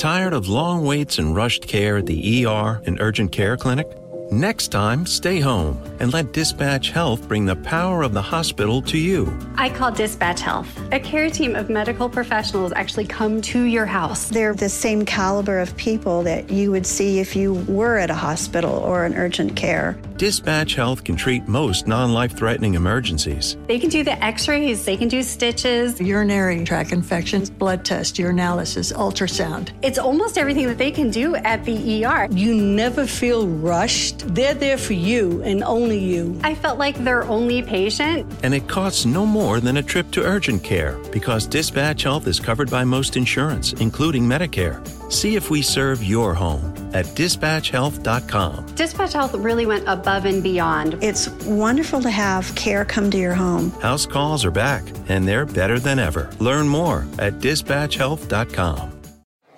Tired of long waits and rushed care at the ER and urgent care clinic? Next time, stay home and let Dispatch Health bring the power of the hospital to you. I call Dispatch Health. A care team of medical professionals actually come to your house. They're the same caliber of people that you would see if you were at a hospital or an urgent care. Dispatch Health can treat most non life threatening emergencies. They can do the x rays, they can do stitches, urinary tract infections, blood test, urinalysis, ultrasound. It's almost everything that they can do at the ER. You never feel rushed. They're there for you and only you. I felt like their only patient. And it costs no more than a trip to urgent care because Dispatch Health is covered by most insurance, including Medicare. See if we serve your home at dispatchhealth.com. Dispatch Health really went above and beyond. It's wonderful to have care come to your home. House calls are back, and they're better than ever. Learn more at dispatchhealth.com.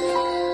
Thank.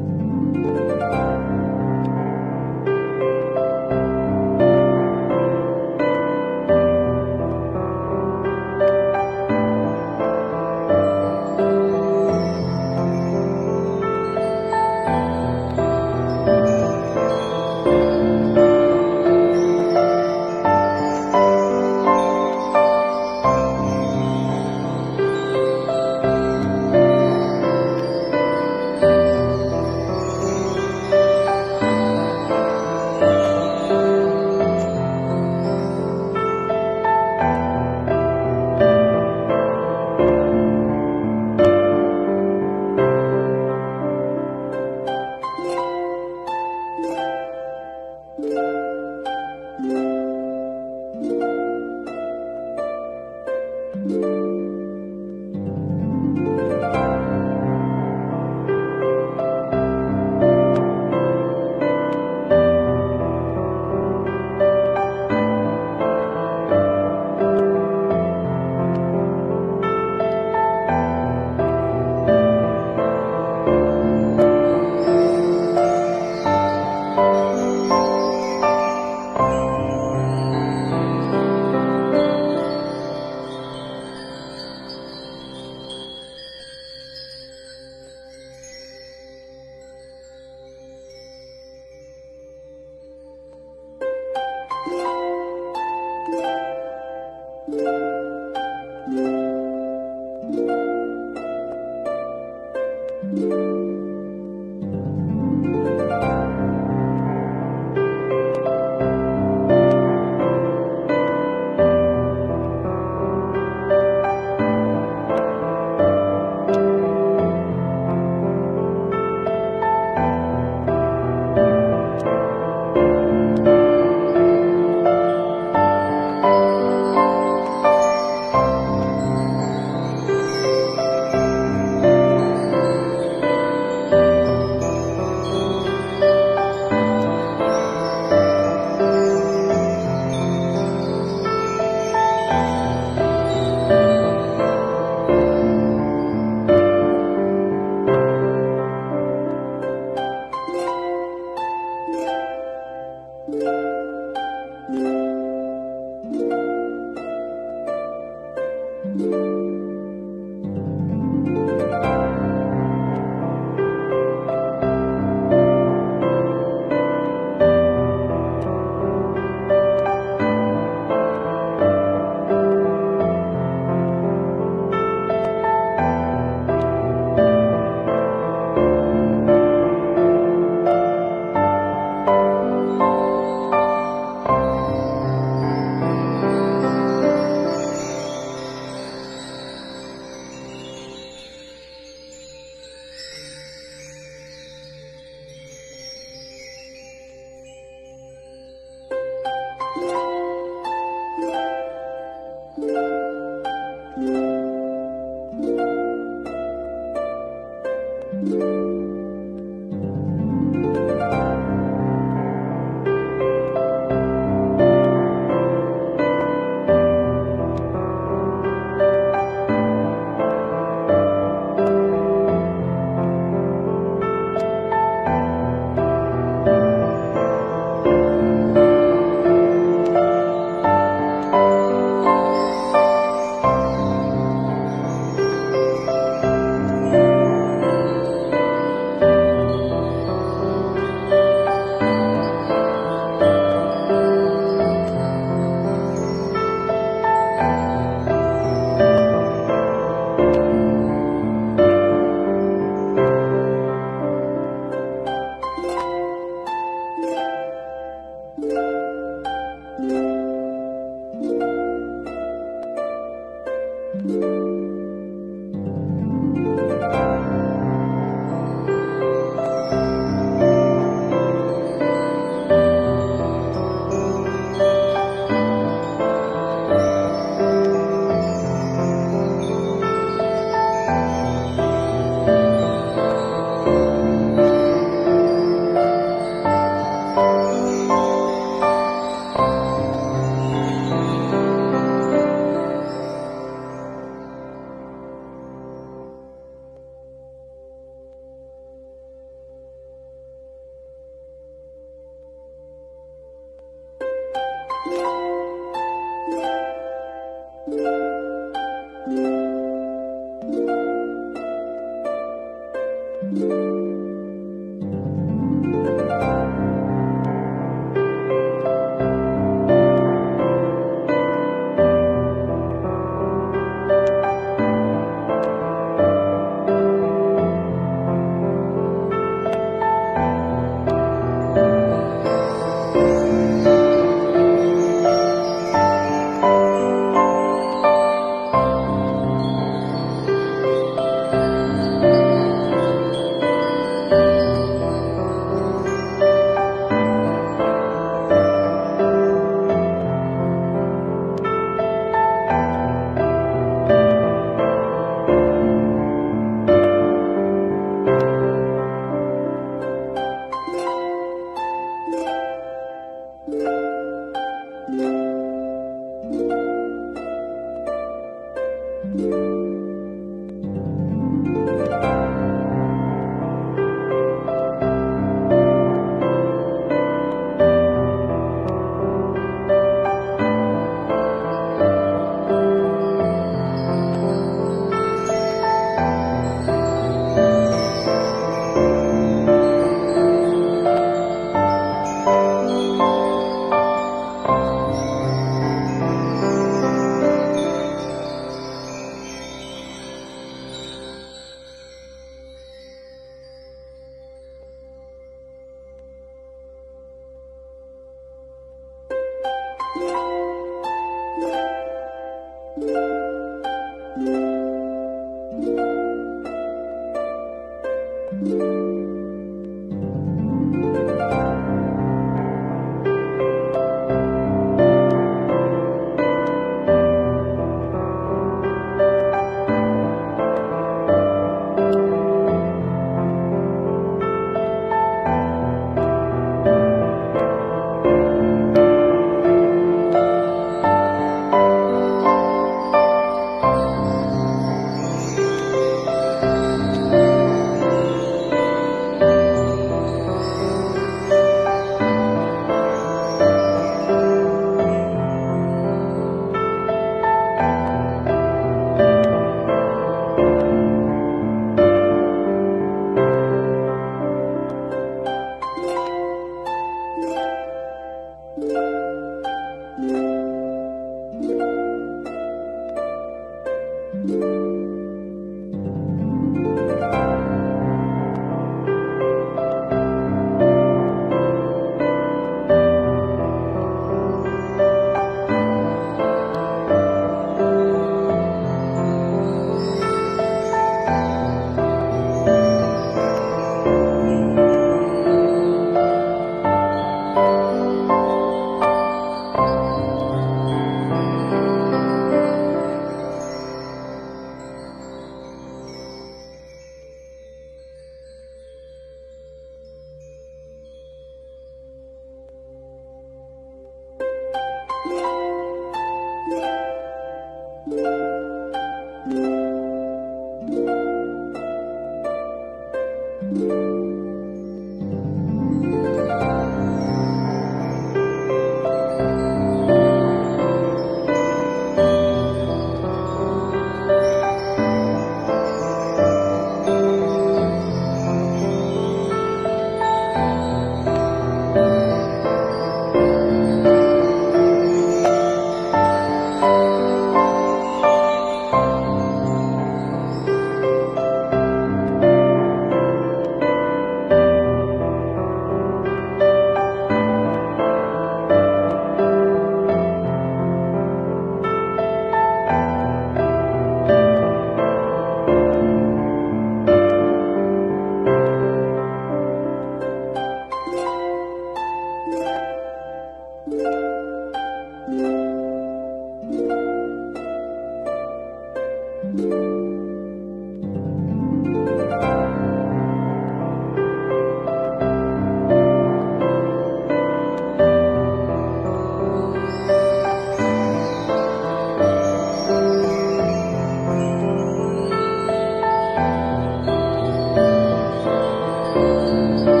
啊。